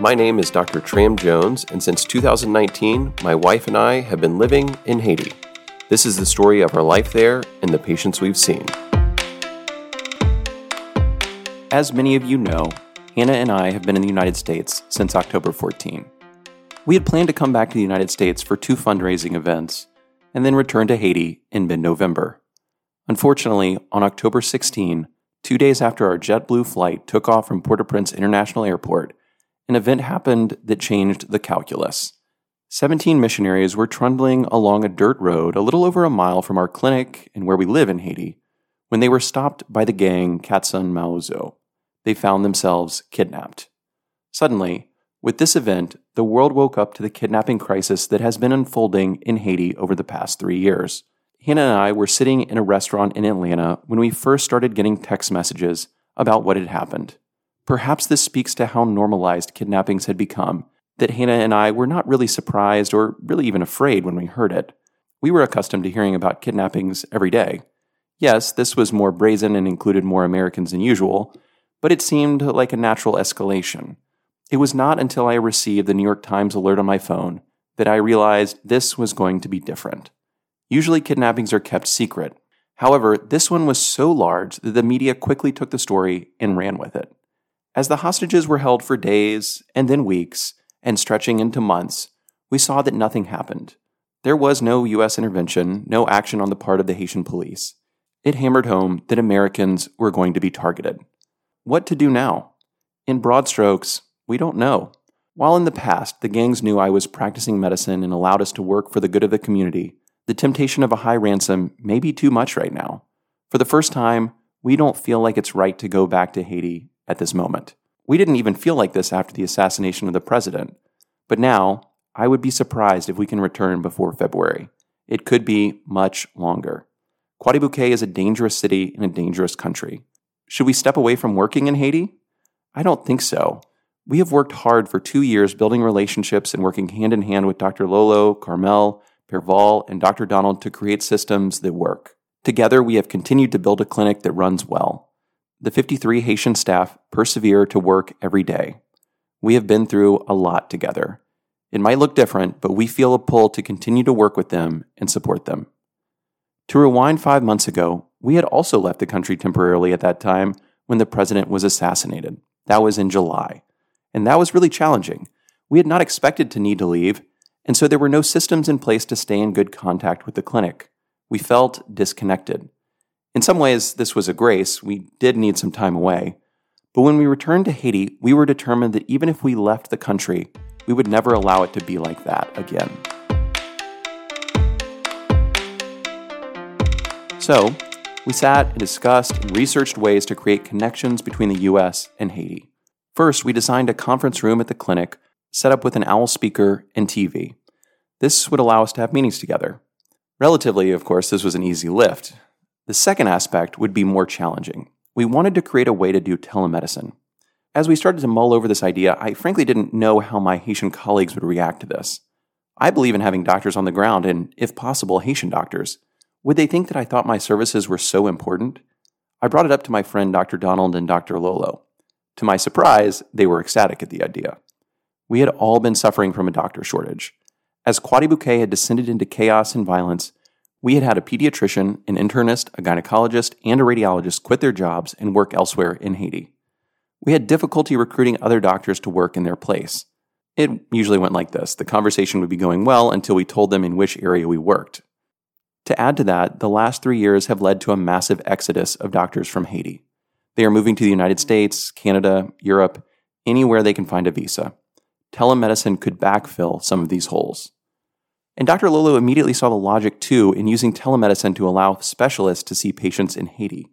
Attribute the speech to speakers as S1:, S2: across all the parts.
S1: My name is Dr. Tram Jones, and since 2019, my wife and I have been living in Haiti. This is the story of our life there and the patients we've seen.
S2: As many of you know, Hannah and I have been in the United States since October 14. We had planned to come back to the United States for two fundraising events and then return to Haiti in mid November. Unfortunately, on October 16, two days after our JetBlue flight took off from Port au Prince International Airport, an event happened that changed the calculus. 17 missionaries were trundling along a dirt road a little over a mile from our clinic and where we live in Haiti when they were stopped by the gang Kat San Mawozo. They found themselves kidnapped. Suddenly, with this event, the world woke up to the kidnapping crisis that has been unfolding in Haiti over the past three years. Hannah and I were sitting in a restaurant in Atlanta when we first started getting text messages about what had happened. Perhaps this speaks to how normalized kidnappings had become, that Hannah and I were not really surprised or really even afraid when we heard it. We were accustomed to hearing about kidnappings every day. Yes, this was more brazen and included more Americans than usual, but it seemed like a natural escalation. It was not until I received the New York Times alert on my phone that I realized this was going to be different. Usually, kidnappings are kept secret. However, this one was so large that the media quickly took the story and ran with it. As the hostages were held for days and then weeks and stretching into months, we saw that nothing happened. There was no U.S. intervention, no action on the part of the Haitian police. It hammered home that Americans were going to be targeted. What to do now? In broad strokes, we don't know. While in the past the gangs knew I was practicing medicine and allowed us to work for the good of the community, the temptation of a high ransom may be too much right now. For the first time, we don't feel like it's right to go back to Haiti at this moment. We didn't even feel like this after the assassination of the president. But now, I would be surprised if we can return before February. It could be much longer. Croix-des-Bouquets is a dangerous city in a dangerous country. Should we step away from working in Haiti? I don't think so. We have worked hard for two years building relationships and working hand in hand with Dr. Lolo, Carmel, Perval, and Dr. Donald to create systems that work. Together, we have continued to build a clinic that runs well the 53 Haitian staff persevere to work every day. We have been through a lot together. It might look different, but we feel a pull to continue to work with them and support them. To rewind five months ago, we had also left the country temporarily at that time when the president was assassinated. That was in July. And that was really challenging. We had not expected to need to leave, and so there were no systems in place to stay in good contact with the clinic. We felt disconnected. In some ways, this was a grace. We did need some time away. But when we returned to Haiti, we were determined that even if we left the country, we would never allow it to be like that again. So, we sat and discussed and researched ways to create connections between the US and Haiti. First, we designed a conference room at the clinic set up with an owl speaker and TV. This would allow us to have meetings together. Relatively, of course, this was an easy lift. The second aspect would be more challenging. We wanted to create a way to do telemedicine. As we started to mull over this idea, I frankly didn't know how my Haitian colleagues would react to this. I believe in having doctors on the ground and, if possible, Haitian doctors. Would they think that I thought my services were so important? I brought it up to my friend Dr. Donald and Dr. Lolo. To my surprise, they were ecstatic at the idea. We had all been suffering from a doctor shortage. As Croix-des-Bouquets had descended into chaos and violence, we had had a pediatrician, an internist, a gynecologist, and a radiologist quit their jobs and work elsewhere in Haiti. We had difficulty recruiting other doctors to work in their place. It usually went like this the conversation would be going well until we told them in which area we worked. To add to that, the last three years have led to a massive exodus of doctors from Haiti. They are moving to the United States, Canada, Europe, anywhere they can find a visa. Telemedicine could backfill some of these holes. And Dr. Lolo immediately saw the logic too in using telemedicine to allow specialists to see patients in Haiti.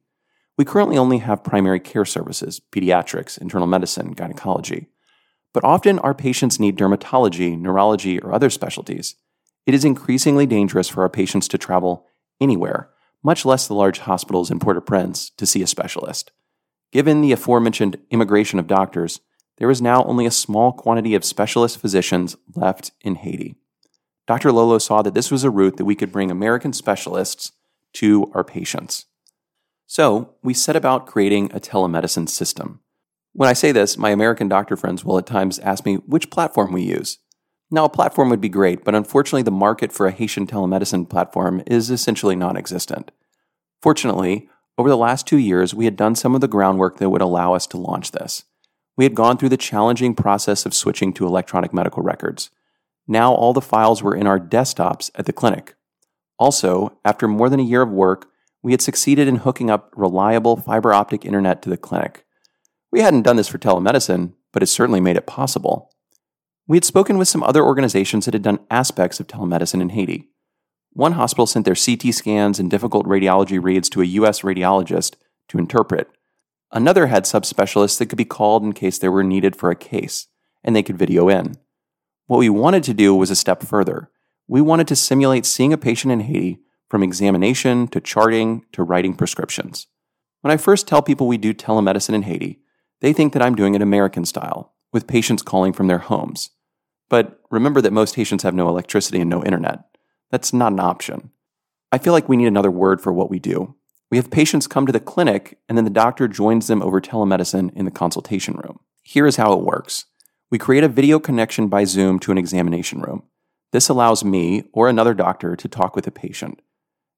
S2: We currently only have primary care services, pediatrics, internal medicine, gynecology. But often our patients need dermatology, neurology, or other specialties. It is increasingly dangerous for our patients to travel anywhere, much less the large hospitals in Port au Prince, to see a specialist. Given the aforementioned immigration of doctors, there is now only a small quantity of specialist physicians left in Haiti. Dr. Lolo saw that this was a route that we could bring American specialists to our patients. So we set about creating a telemedicine system. When I say this, my American doctor friends will at times ask me which platform we use. Now, a platform would be great, but unfortunately, the market for a Haitian telemedicine platform is essentially non existent. Fortunately, over the last two years, we had done some of the groundwork that would allow us to launch this. We had gone through the challenging process of switching to electronic medical records. Now all the files were in our desktops at the clinic. Also, after more than a year of work, we had succeeded in hooking up reliable fiber optic internet to the clinic. We hadn't done this for telemedicine, but it certainly made it possible. We had spoken with some other organizations that had done aspects of telemedicine in Haiti. One hospital sent their CT scans and difficult radiology reads to a U.S. radiologist to interpret. Another had subspecialists that could be called in case they were needed for a case, and they could video in. What we wanted to do was a step further. We wanted to simulate seeing a patient in Haiti from examination to charting to writing prescriptions. When I first tell people we do telemedicine in Haiti, they think that I'm doing it American style, with patients calling from their homes. But remember that most Haitians have no electricity and no internet. That's not an option. I feel like we need another word for what we do. We have patients come to the clinic, and then the doctor joins them over telemedicine in the consultation room. Here is how it works we create a video connection by Zoom to an examination room. This allows me or another doctor to talk with a patient.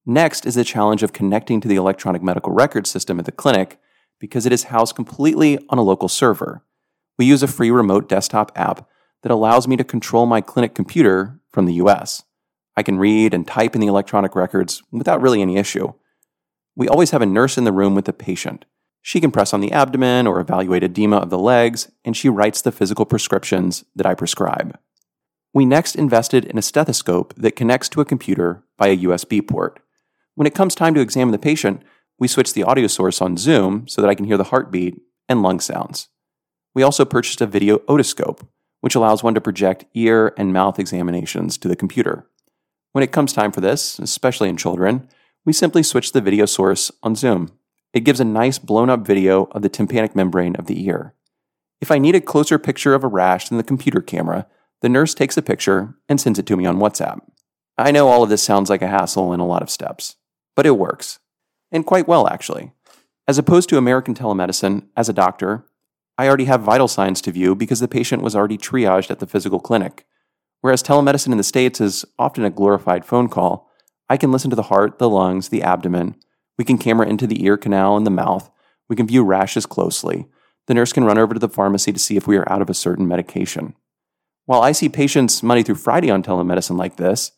S2: Next is the challenge of connecting to the electronic medical record system at the clinic because it is housed completely on a local server. We use a free remote desktop app that allows me to control my clinic computer from the US. I can read and type in the electronic records without really any issue. We always have a nurse in the room with the patient. She can press on the abdomen or evaluate edema of the legs, and she writes the physical prescriptions that I prescribe. We next invested in a stethoscope that connects to a computer by a USB port. When it comes time to examine the patient, we switch the audio source on Zoom so that I can hear the heartbeat and lung sounds. We also purchased a video otoscope, which allows one to project ear and mouth examinations to the computer. When it comes time for this, especially in children, we simply switch the video source on Zoom. It gives a nice blown up video of the tympanic membrane of the ear. If I need a closer picture of a rash than the computer camera, the nurse takes a picture and sends it to me on WhatsApp. I know all of this sounds like a hassle and a lot of steps, but it works. And quite well, actually. As opposed to American telemedicine, as a doctor, I already have vital signs to view because the patient was already triaged at the physical clinic. Whereas telemedicine in the States is often a glorified phone call, I can listen to the heart, the lungs, the abdomen. We can camera into the ear canal and the mouth. We can view rashes closely. The nurse can run over to the pharmacy to see if we are out of a certain medication. While I see patients Monday through Friday on telemedicine like this,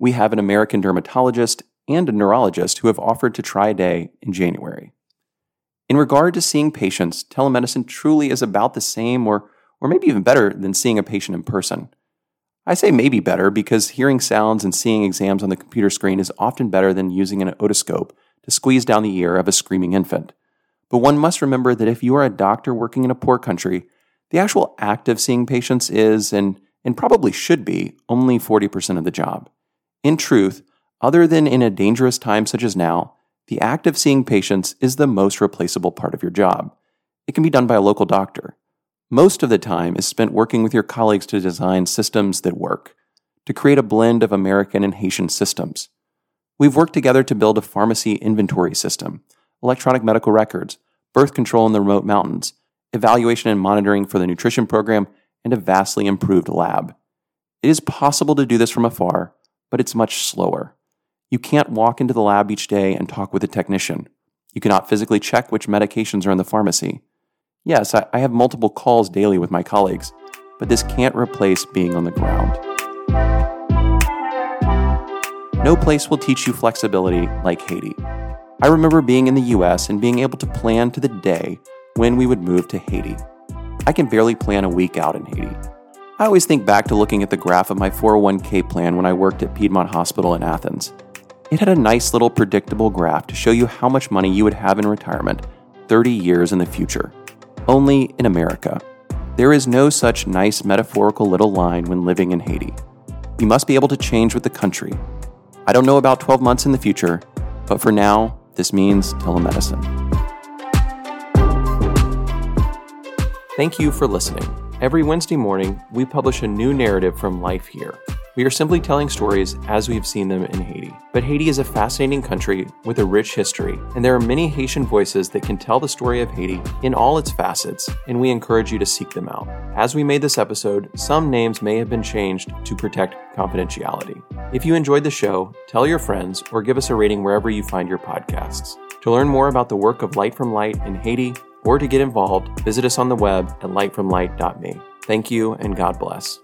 S2: we have an American dermatologist and a neurologist who have offered to try a day in January. In regard to seeing patients, telemedicine truly is about the same or, or maybe even better than seeing a patient in person. I say maybe better because hearing sounds and seeing exams on the computer screen is often better than using an otoscope to squeeze down the ear of a screaming infant. But one must remember that if you are a doctor working in a poor country, the actual act of seeing patients is, and, and probably should be, only 40% of the job. In truth, other than in a dangerous time such as now, the act of seeing patients is the most replaceable part of your job. It can be done by a local doctor. Most of the time is spent working with your colleagues to design systems that work, to create a blend of American and Haitian systems. We've worked together to build a pharmacy inventory system, electronic medical records, birth control in the remote mountains, evaluation and monitoring for the nutrition program, and a vastly improved lab. It is possible to do this from afar, but it's much slower. You can't walk into the lab each day and talk with a technician. You cannot physically check which medications are in the pharmacy. Yes, I, have multiple calls daily with my colleagues, but this can't replace being on the ground. No place will teach you flexibility like Haiti. I remember being in the US and being able to plan to the day when we would move to Haiti. I can barely plan a week out in Haiti. I always think back to looking at the graph of my 401k plan when I worked at Piedmont Hospital in Athens. It had a nice little predictable graph to show you how much money you would have in retirement 30 years in the future only in America. There is no such nice metaphorical little line when living in Haiti. You must be able to change with the country. I don't know about 12 months in the future, but for now, this means telemedicine. Thank you for listening. Every Wednesday morning, we publish a new narrative from life here. We are simply telling stories as we've seen them in Haiti. But Haiti is a fascinating country with a rich history, and there are many Haitian voices that can tell the story of Haiti in all its facets, and we encourage you to seek them out. As we made this episode, some names may have been changed to protect confidentiality. If you enjoyed the show, tell your friends or give us a rating wherever you find your podcasts. To learn more about the work of Light from Light in Haiti or to get involved, visit us on the web at lightfromlight.me. Thank you and God bless.